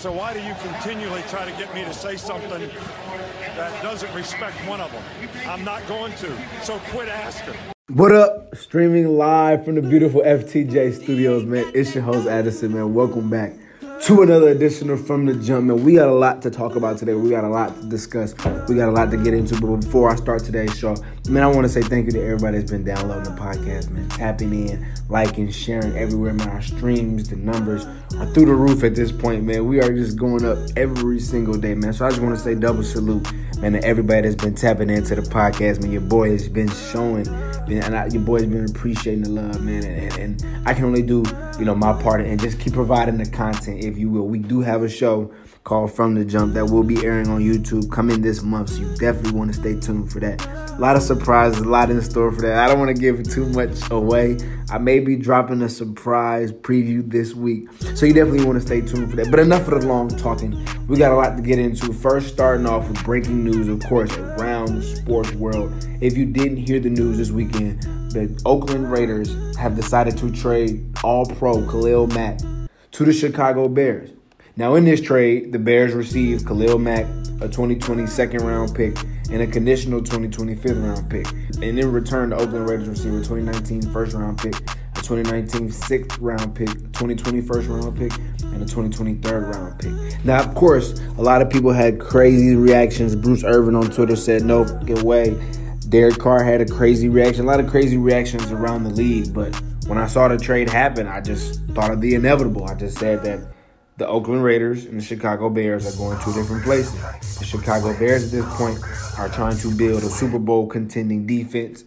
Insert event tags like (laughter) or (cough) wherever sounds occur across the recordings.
So why do you continually try to get me to say something that doesn't respect one of them? I'm not going to. So quit asking. What up? Streaming live from the beautiful FTJ studios, man. It's your host, Addison, man. Welcome back to another edition of From the Jump, man. We got a lot to talk about today. We got a lot to discuss. We got a lot to get into. But before I start today's show, man, I want to say thank you to everybody that's been downloading the podcast, man. Tapping in, liking, sharing everywhere, man. Our streams, the numbers are through the roof at this point, man. We are just going up every single day, man. So I just want to say double salute, man, to everybody that's been tapping into the podcast, man. Your boy has been showing, been, and I, your boy's been appreciating the love, man. And, and, and I can only do, you know, my part and just keep providing the content if you will. We do have a show called From the Jump that will be airing on YouTube coming this month, so you definitely want to stay tuned for that. A lot of surprises, a lot in store for that. I don't want to give too much away. I may be dropping a surprise preview this week, so you definitely want to stay tuned for that. But enough of the long talking. We got a lot to get into. First, starting off with breaking news, of course, around the sports world. If you didn't hear the news this weekend, the Oakland Raiders have decided to trade All Pro Khalil Mack to the Chicago Bears. Now, in this trade, the Bears received Khalil Mack, a 2020 second round pick, and a conditional 2020 fifth round pick. And in return, the Oakland Raiders received a 2019 first round pick, a 2019 sixth round pick, a 2020 first round pick, and a 2020 third round pick. Now, of course, a lot of people had crazy reactions. Bruce Irvin on Twitter said, no get way. Derek Carr had a crazy reaction, a lot of crazy reactions around the league. But when I saw the trade happen, I just thought of the inevitable. I just said that the Oakland Raiders and the Chicago Bears are going two different places. The Chicago Bears at this point are trying to build a Super Bowl contending defense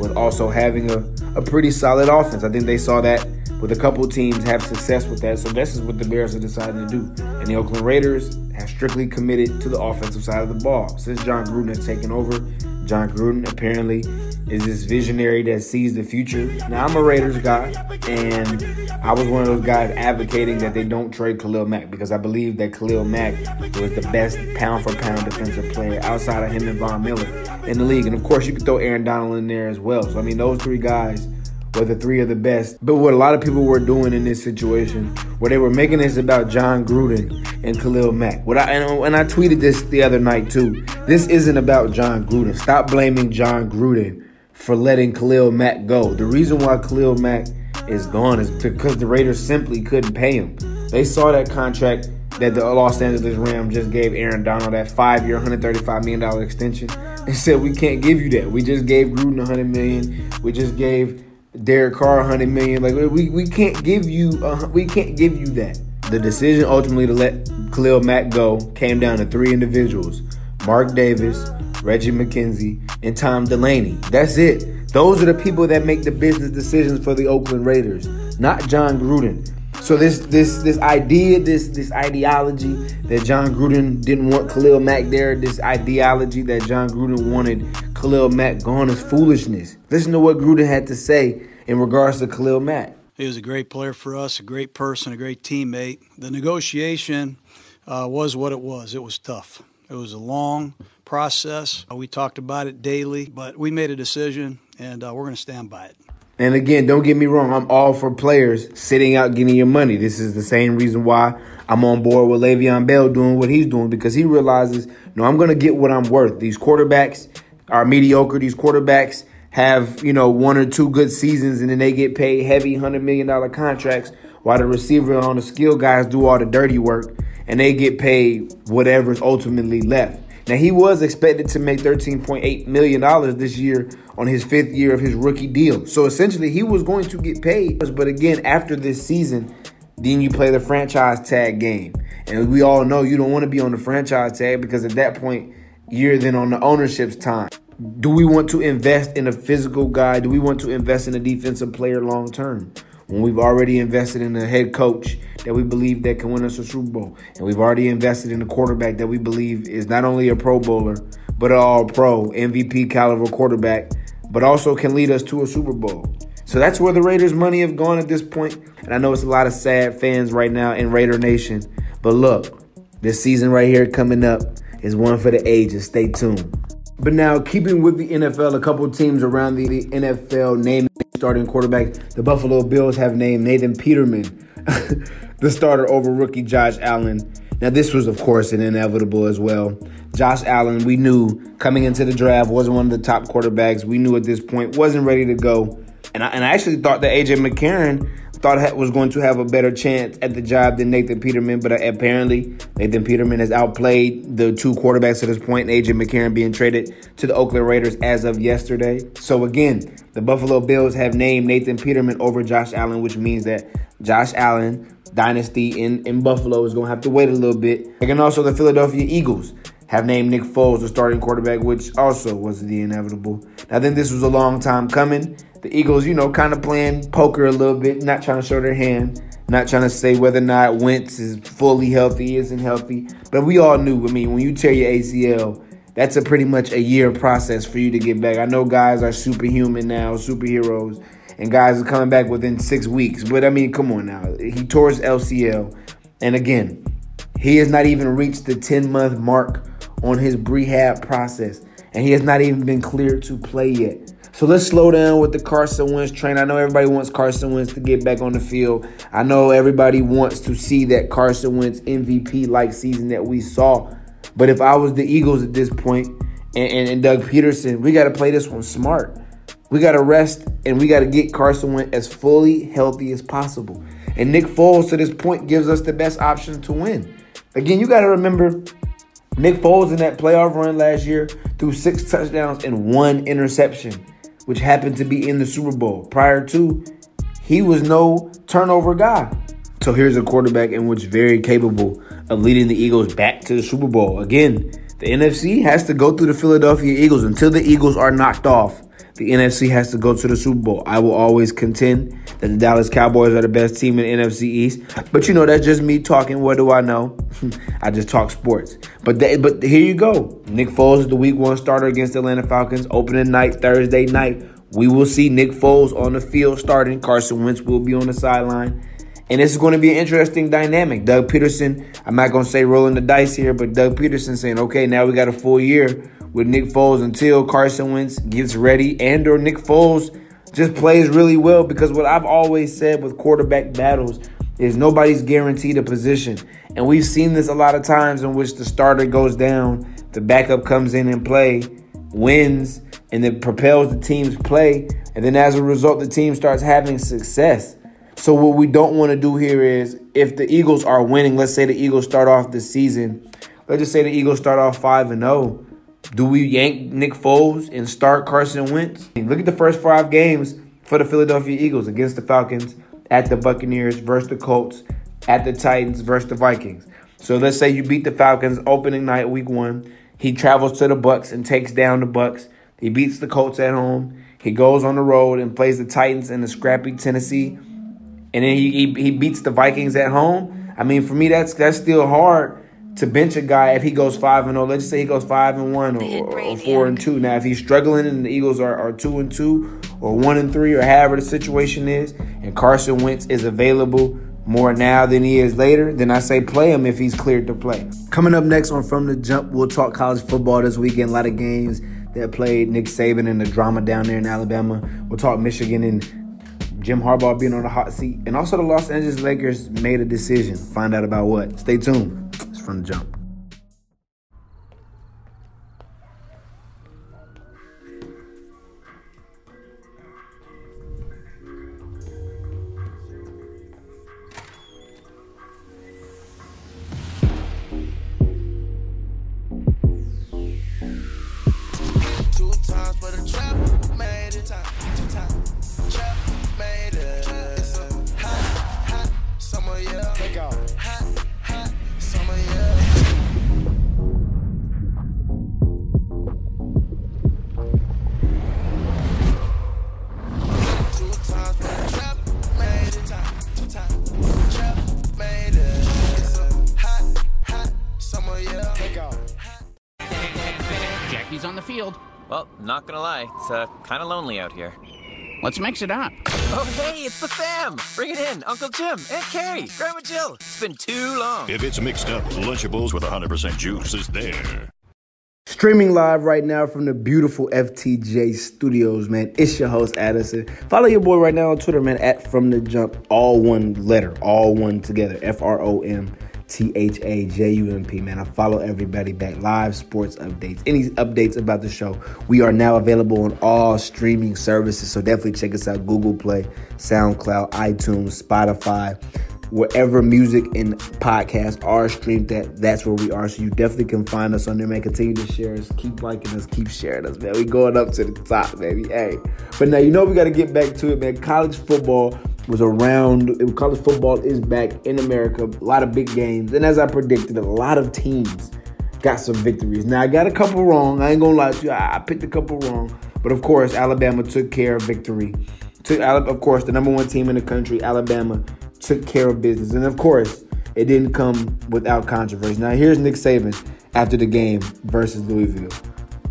with also having a, a pretty solid offense. I think they saw that with a couple teams have success with that. So this is what the Bears are deciding to do. And the Oakland Raiders have strictly committed to the offensive side of the ball. Since Jon Gruden has taken over, Jon Gruden apparently is this visionary that sees the future. Now I'm a Raiders guy, and I was one of those guys advocating that they don't trade Khalil Mack because I believe that Khalil Mack was the best pound for pound defensive player outside of him and Von Miller in the league. And of course, you could throw Aaron Donald in there as well. So I mean, those three guys were the three of the best. But what a lot of people were doing in this situation, where they were making this about Jon Gruden and Khalil Mack. What I and, and I tweeted this the other night too. This isn't about Jon Gruden. Stop blaming Jon Gruden for letting Khalil Mack go. The reason why Khalil Mack is gone is because the Raiders simply couldn't pay him. They saw that contract that the Los Angeles Rams just gave Aaron Donald that five-year, $135 million extension. They said we can't give you that. We just gave Gruden 100 million. We just gave Derek Carr 100 million. Like we, we can't give you uh, we can't give you that. The decision ultimately to let Khalil Mack go came down to three individuals: Mark Davis, Reggie McKenzie, and Tom Delaney. That's it. Those are the people that make the business decisions for the Oakland Raiders, not Jon Gruden. So this this this idea, this this ideology that Jon Gruden didn't want Khalil Mack there, this ideology that Jon Gruden wanted Khalil Mack gone is foolishness. Listen to what Gruden had to say in regards to Khalil Mack. He was a great player for us, a great person, a great teammate. The negotiation uh, was what it was. It was tough. It was a long process. We talked about it daily, but we made a decision, and uh, we're going to stand by it. And again, don't get me wrong, I'm all for players sitting out getting your money. This is the same reason why I'm on board with Le'Veon Bell doing what he's doing because he realizes, no, I'm going to get what I'm worth. These quarterbacks are mediocre. These quarterbacks have, you know, one or two good seasons and then they get paid heavy $100 million contracts while the receiver on the skill guys do all the dirty work and they get paid whatever's ultimately left. Now he was expected to make $13.8 million this year on his fifth year of his rookie deal. So essentially he was going to get paid. But again, after this season, then you play the franchise tag game. And we all know you don't want to be on the franchise tag because at that point, you're then on the ownership's time. Do we want to invest in a physical guy? Do we want to invest in a defensive player long term? When we've already invested in a head coach that we believe that can win us a Super Bowl, and we've already invested in a quarterback that we believe is not only a Pro Bowler but an All Pro MVP caliber quarterback, but also can lead us to a Super Bowl. So that's where the Raiders' money have gone at this point. And I know it's a lot of sad fans right now in Raider Nation. But look, this season right here coming up is one for the ages. Stay tuned. But now, keeping with the NFL, a couple teams around the, the NFL naming starting quarterback. The Buffalo Bills have named Nathan Peterman (laughs) the starter over rookie Josh Allen. Now, this was, of course, an inevitable as well. Josh Allen, we knew coming into the draft, wasn't one of the top quarterbacks. We knew at this point wasn't ready to go. And I, and I actually thought that A.J. McCarron thought was going to have a better chance at the job than Nathan Peterman, but uh, apparently Nathan Peterman has outplayed the two quarterbacks at this point, AJ McCarron being traded to the Oakland Raiders as of yesterday. So again, the Buffalo Bills have named Nathan Peterman over Josh Allen, which means that Josh Allen dynasty in, in Buffalo is going to have to wait a little bit. And also the Philadelphia Eagles have named Nick Foles the starting quarterback, which also was the inevitable. I think this was a long time coming the Eagles, you know, kind of playing poker a little bit, not trying to show their hand, not trying to say whether or not Wentz is fully healthy, isn't healthy. But we all knew, I mean, when you tear your ACL, that's a pretty much a year process for you to get back. I know guys are superhuman now, superheroes, and guys are coming back within six weeks. But I mean, come on now. He tore his LCL. And again, he has not even reached the 10 month mark on his rehab process. And he has not even been cleared to play yet. So let's slow down with the Carson Wentz train. I know everybody wants Carson Wentz to get back on the field. I know everybody wants to see that Carson Wentz MVP like season that we saw. But if I was the Eagles at this point and, and, and Doug Pederson, we got to play this one smart. We got to rest and we got to get Carson Wentz as fully healthy as possible. And Nick Foles, to this point, gives us the best option to win. Again, you got to remember Nick Foles in that playoff run last year threw six touchdowns and one interception which happened to be in the Super Bowl. Prior to, he was no turnover guy. So here's a quarterback in which very capable of leading the Eagles back to the Super Bowl. Again, the NFC has to go through the Philadelphia Eagles until the Eagles are knocked off the NFC has to go to the Super Bowl. I will always contend that the Dallas Cowboys are the best team in the NFC East. But you know, that's just me talking. What do I know? (laughs) I just talk sports. But they, but here you go. Nick Foles is the Week One starter against the Atlanta Falcons. Opening night Thursday night. We will see Nick Foles on the field starting. Carson Wentz will be on the sideline. And this is going to be an interesting dynamic. Doug Pederson, I'm not going to say rolling the dice here, but Doug Pederson saying, okay, now we got a full year with Nick Foles until Carson Wentz gets ready and or Nick Foles just plays really well because what I've always said with quarterback battles is nobody's guaranteed a position. And we've seen this a lot of times in which the starter goes down, the backup comes in and play, wins, and it propels the team's play. And then as a result, the team starts having success. So what we don't want to do here is if the Eagles are winning, let's say the Eagles start off the season, let's just say the Eagles start off 5 and 0 do we yank Nick Foles and start Carson Wentz? Look at the first five games for the Philadelphia Eagles against the Falcons, at the Buccaneers, versus the Colts, at the Titans, versus the Vikings. So let's say you beat the Falcons opening night, week one. He travels to the Bucks and takes down the Bucks. He beats the Colts at home. He goes on the road and plays the Titans in the scrappy Tennessee, and then he, he, he beats the Vikings at home. I mean, for me, that's that's still hard to bench a guy if he goes five and zero. Oh, let's just say he goes five and one or, or, four and two. Now, if he's struggling and the Eagles are, are two and two or one and three or however the situation is, and Carson Wentz is available more now than he is later, then I say play him if he's cleared to play. Coming up next on From the Jump, we'll talk college football this weekend. A lot of games that played Nick Saban and the drama down there in Alabama. We'll talk Michigan and Jim Harbaugh being on the hot seat, and also the Los Angeles Lakers made a decision. Find out about what. Stay tuned It's from the jump. Well, not gonna lie, it's uh, kind of lonely out here. Let's mix it up. Oh, hey, it's the fam! Bring it in, Uncle Jim, Aunt Carrie, Grandma Jill. It's been too long. If it's mixed up, Lunchables with 100% juice is there. Streaming live right now from the beautiful FTJ studios, man. It's your host, Addison. Follow your boy right now on Twitter, man, at From the Jump, all one letter, all one together, F R O M T H A J U M P, man. I follow everybody back. Live sports updates. Any updates about the show, we are now available on all streaming services. So definitely check us out Google Play, SoundCloud, iTunes, Spotify. Wherever music and podcasts are streamed at, that's where we are. So you definitely can find us on there, man. Continue to share us, keep liking us, keep sharing us, man. We going up to the top, baby. Hey. But now you know we gotta get back to it, man. College football was around. College football is back in America. A lot of big games, and as I predicted, a lot of teams got some victories. Now I got a couple wrong. I ain't gonna lie to you. I picked a couple wrong, but of course Alabama took care of victory. Took of course the number one team in the country, Alabama, took care of business, and of course it didn't come without controversy. Now here's Nick Saban after the game versus Louisville.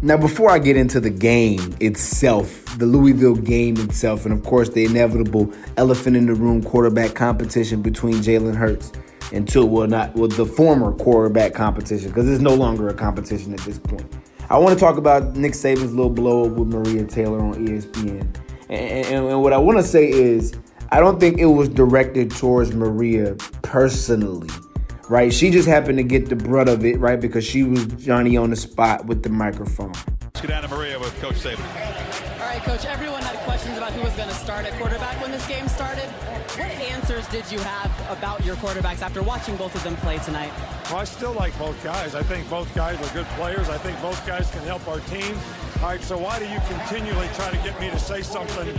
Now, before I get into the game itself, the Louisville game itself, and of course the inevitable elephant in the room quarterback competition between Jalen Hurts and Tua, well, not well, the former quarterback competition, because it's no longer a competition at this point. I want to talk about Nick Saban's little blow up with Maria Taylor on ESPN, and, and, and what I want to say is, I don't think it was directed towards Maria personally right? She just happened to get the brunt of it, right? Because she was Johnny on the spot with the microphone. Let's get down to Maria with Coach Saban. All right, Coach, everyone had questions about who was going to start at quarterback when this game started. What answers did you have about your quarterbacks after watching both of them play tonight? Well, I still like both guys. I think both guys are good players. I think both guys can help our team. All right, so why do you continually try to get me to say something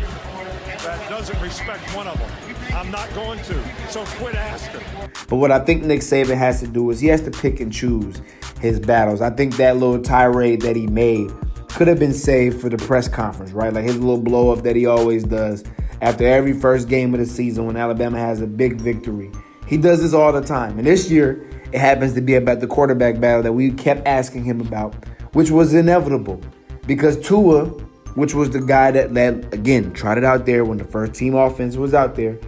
that doesn't respect one of them? I'm not going to. So quit asking. But what I think Nick Saban has to do is he has to pick and choose his battles. I think that little tirade that he made could have been saved for the press conference, right? Like his little blow up that he always does after every first game of the season when Alabama has a big victory. He does this all the time. And this year, it happens to be about the quarterback battle that we kept asking him about, which was inevitable because Tua, which was the guy that led, again, tried it out there when the first team offense was out there,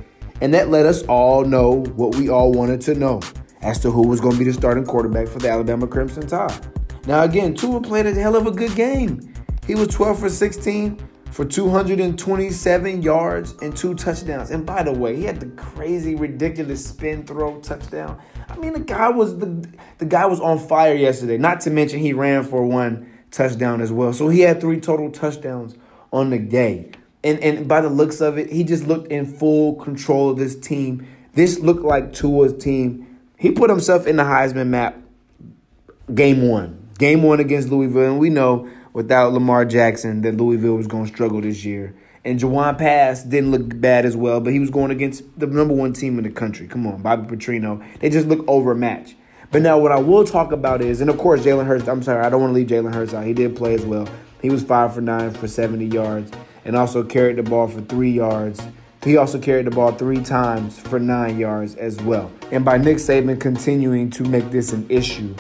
and that let us all know what we all wanted to know as to who was going to be the starting quarterback for the Alabama Crimson Tide. Now, again, Tua played a hell of a good game. He was 12 for 16 for 227 yards and two touchdowns. And by the way, he had the crazy, ridiculous spin throw touchdown. I mean, the guy was the the guy was on fire yesterday. Not to mention he ran for one touchdown as well. So he had three total touchdowns on the day. And and by the looks of it, he just looked in full control of this team. This looked like Tua's team. He put himself in the Heisman map game one. Game one against Louisville. And we know without Lamar Jackson that Louisville was going to struggle this year. And Jawon Pass didn't look bad as well, but he was going against the number one team in the country. Come on, Bobby Petrino. They just look overmatched. But now what I will talk about is, and of course Jalen Hurts. I'm sorry, I don't want to leave Jalen Hurts out. He did play as well. He was five for nine for 70 yards, and also carried the ball for three yards. He also carried the ball three times for nine yards as well. And by Nick Saban continuing to make this an issue,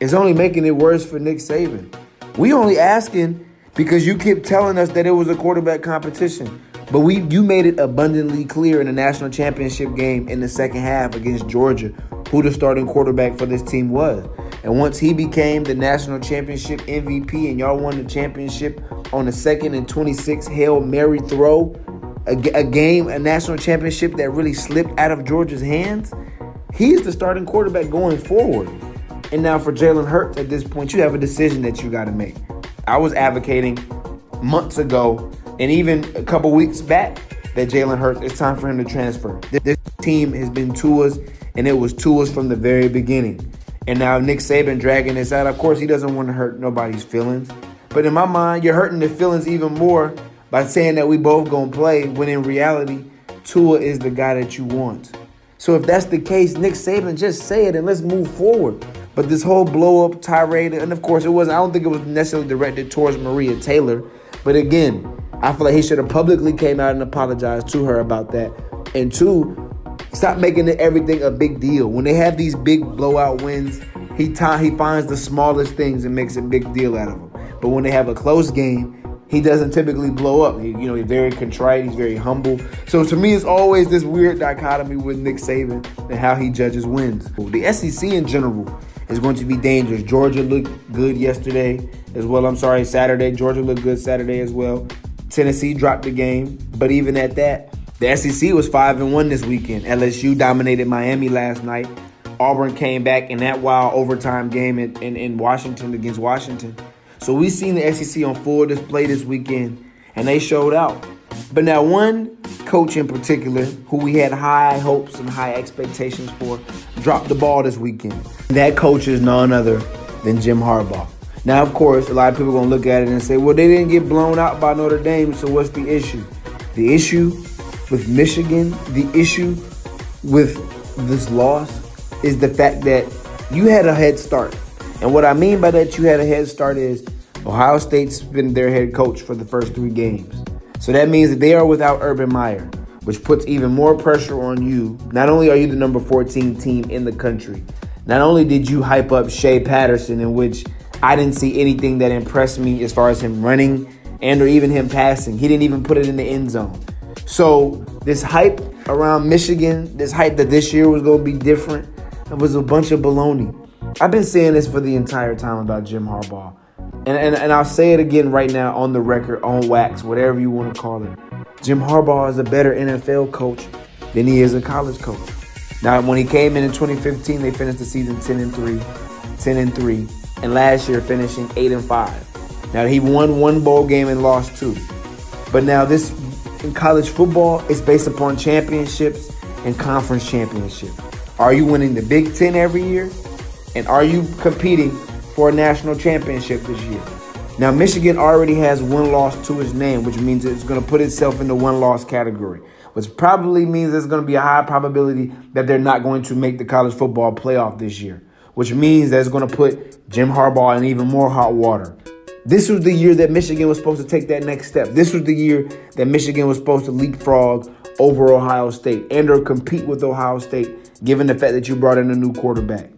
it's only making it worse for Nick Saban. We only asking because you kept telling us that it was a quarterback competition. But we you made it abundantly clear in the national championship game in the second half against Georgia who the starting quarterback for this team was. And once he became the national championship MVP and y'all won the championship on the second and 26 Hail Mary throw, a, a game, a national championship that really slipped out of Georgia's hands, he's the starting quarterback going forward. And now for Jalen Hurts at this point, you have a decision that you got to make. I was advocating months ago and even a couple weeks back that Jalen Hurts, it's time for him to transfer. This team has been Tua's and it was Tua's from the very beginning. And now Nick Saban dragging this out. Of course, he doesn't want to hurt nobody's feelings. But in my mind, you're hurting the feelings even more by saying that we both gonna play when in reality, Tua is the guy that you want. So if that's the case, Nick Saban, just say it and let's move forward. But this whole blow up tirade, and of course it wasn't, I don't think it was necessarily directed towards Maria Taylor. But again, I feel like he should have publicly came out and apologized to her about that. And two, Stop making everything a big deal. When they have these big blowout wins, he t- he finds the smallest things and makes a big deal out of them. But when they have a close game, he doesn't typically blow up. He, you know, he's very contrite. He's very humble. So to me, it's always this weird dichotomy with Nick Saban and how he judges wins. The SEC in general is going to be dangerous. Georgia looked good yesterday as well. I'm sorry, Saturday. Georgia looked good Saturday as well. Tennessee dropped the game, but even at that, The SEC was 5 and 1 this weekend. LSU dominated Miami last night. Auburn came back in that wild overtime game in, in, in Washington against Washington. So we seen the SEC on full display this weekend, and they showed out. But now, one coach in particular, who we had high hopes and high expectations for, dropped the ball this weekend. That coach is none other than Jim Harbaugh. Now, of course, a lot of people are going to look at it and say, well, they didn't get blown out by Notre Dame, so what's the issue? The issue with Michigan, the issue with this loss is the fact that you had a head start. And what I mean by that, you had a head start is Ohio State's been their head coach for the first three games. So that means that they are without Urban Meyer, which puts even more pressure on you. Not only are you the number 14 team in the country, not only did you hype up Shea Patterson, in which I didn't see anything that impressed me as far as him running and or even him passing. He didn't even put it in the end zone. So this hype around Michigan, this hype that this year was going to be different, it was a bunch of baloney. I've been saying this for the entire time about Jim Harbaugh. And, and, and I'll say it again right now on the record, on wax, whatever you want to call it. Jim Harbaugh is a better NFL coach than he is a college coach. Now, when he came in in 2015, they finished the season 10 and 3, 10 and 3, and last year finishing 8 and 5. Now, he won one bowl game and lost two. But now, this in college football is based upon championships and conference championships. Are you winning the Big Ten every year? And are you competing for a national championship this year? Now, Michigan already has one loss to its name, which means it's going to put itself in the one loss category, which probably means there's going to be a high probability that they're not going to make the college football playoff this year, which means that it's going to put Jim Harbaugh in even more hot water. This was the year that Michigan was supposed to take that next step. This was the year that Michigan was supposed to leapfrog over Ohio State and or compete with Ohio State, given the fact that you brought in a new quarterback.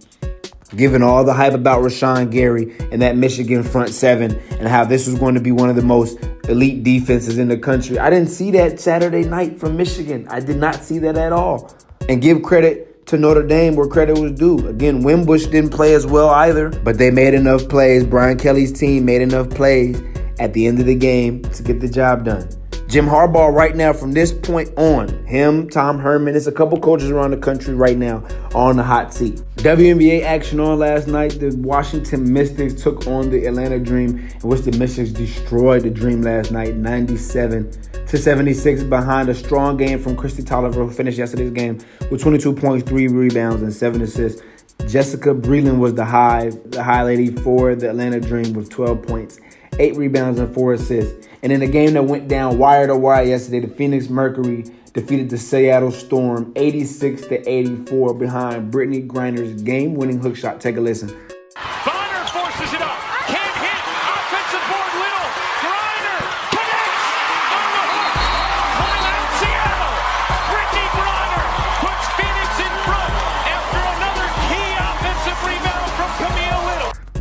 Given all the hype about Rashan Gary and that Michigan front seven and how this was going to be one of the most elite defenses in the country, I didn't see that Saturday night from Michigan. I did not see that at all. And give credit to Notre Dame where credit was due. Again, Wimbush didn't play as well either, but they made enough plays. Brian Kelly's team made enough plays at the end of the game to get the job done. Jim Harbaugh, right now, from this point on, him, Tom Herman, there's a couple coaches around the country right now on the hot seat. WNBA action on last night. The Washington Mystics took on the Atlanta Dream, in which the Mystics destroyed the Dream last night, 97 to 76, behind a strong game from Kristi Toliver, who finished yesterday's game with 22 points, three rebounds, and seven assists. Jessica Breland was the high, the high lady for the Atlanta Dream with 12 points, eight rebounds, and four assists. And in a game that went down wire to wire yesterday, the Phoenix Mercury defeated the Seattle Storm 86 to 84 behind Brittney Griner's game-winning hook shot. Take a listen.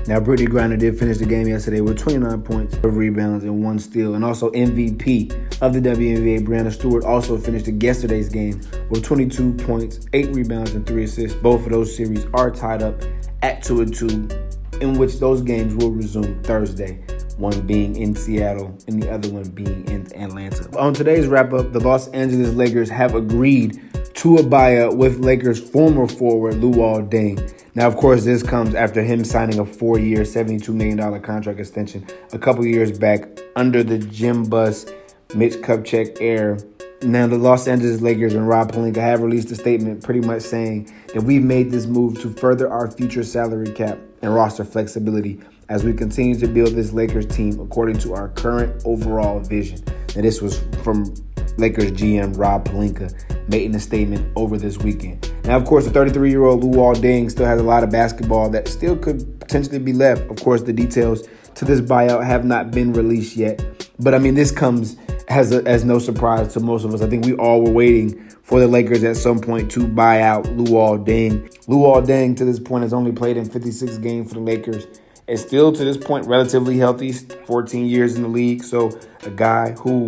Now, Brittney Griner did finish the game yesterday with 29 points, of rebounds, and one steal. And also MVP of the WNBA, Breanna Stewart, also finished yesterday's game with 22 points, eight rebounds, and three assists. Both of those series are tied up at two and two, in which those games will resume Thursday. One being in Seattle and the other one being in Atlanta. On today's wrap up, the Los Angeles Lakers have agreed to a buyout with Lakers former forward Luol Deng. Now, of course, this comes after him signing a four-year, $72 million contract extension a couple years back under the Jim Buss, Mitch Kupchak era. Now, the Los Angeles Lakers and Rob Pelinka have released a statement pretty much saying that we've made this move to further our future salary cap and roster flexibility as we continue to build this Lakers team according to our current overall vision. And this was from Lakers GM Rob Pelinka making a statement over this weekend. Now, of course, the 33 year old Luol Deng still has a lot of basketball that still could potentially be left. Of course, the details to this buyout have not been released yet. But I mean, this comes as, a, as no surprise to most of us. I think we all were waiting for the Lakers at some point to buy out Luol Deng. Luol Deng, to this point, has only played in 56 games for the Lakers. Is still, to this point, relatively healthy, 14 years in the league. So, a guy who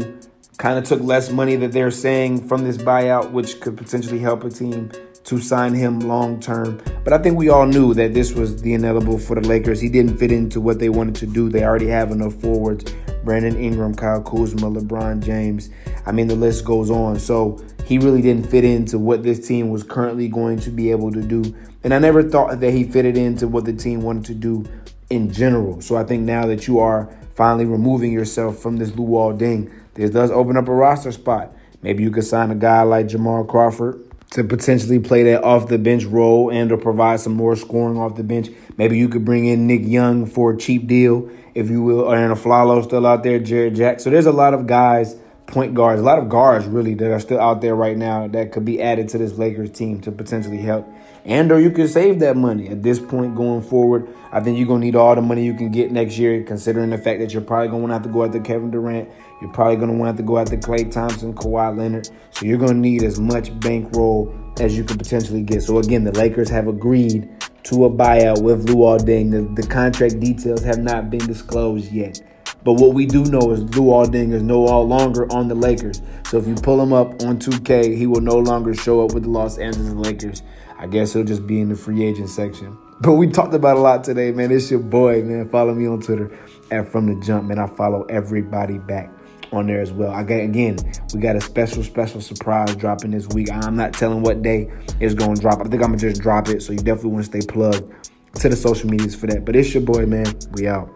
kind of took less money that they're saying from this buyout, which could potentially help a team to sign him long term. But I think we all knew that this was the inevitable for the Lakers. He didn't fit into what they wanted to do. They already have enough forwards. Brandon Ingram, Kyle Kuzma, LeBron James. I mean, the list goes on. So he really didn't fit into what this team was currently going to be able to do. And I never thought that he fitted into what the team wanted to do in general. So I think now that you are finally removing yourself from this Luol Deng, this does open up a roster spot. Maybe you could sign a guy like Jamal Crawford to potentially play that off the bench role and or provide some more scoring off the bench. Maybe you could bring in Nick Young for a cheap deal, if you will, or and Afflalo still out there, Jarrett Jack. So there's a lot of guys, point guards, a lot of guards really that are still out there right now that could be added to this Lakers team to potentially help. And or you can save that money at this point going forward. I think you're gonna need all the money you can get next year, considering the fact that you're probably gonna have to go after Kevin Durant. You're probably gonna want to go after Klay Thompson, Kawhi Leonard. So you're gonna need as much bankroll as you can potentially get. So again, the Lakers have agreed to a buyout with Luol Deng. The, the contract details have not been disclosed yet. But what we do know is Luol Deng is no longer on the Lakers. So if you pull him up on 2K, he will no longer show up with the Los Angeles Lakers. I guess he'll just be in the free agent section. (laughs) But we talked about a lot today, man. It's your boy, man. Follow me on Twitter at From the Jump, man. I follow everybody back on there as well. I got again, we got a special, special surprise dropping this week. I'm not telling what day it's gonna drop. I think I'm gonna just drop it, so you definitely want to stay plugged to the social medias for that. But it's your boy, man. We out.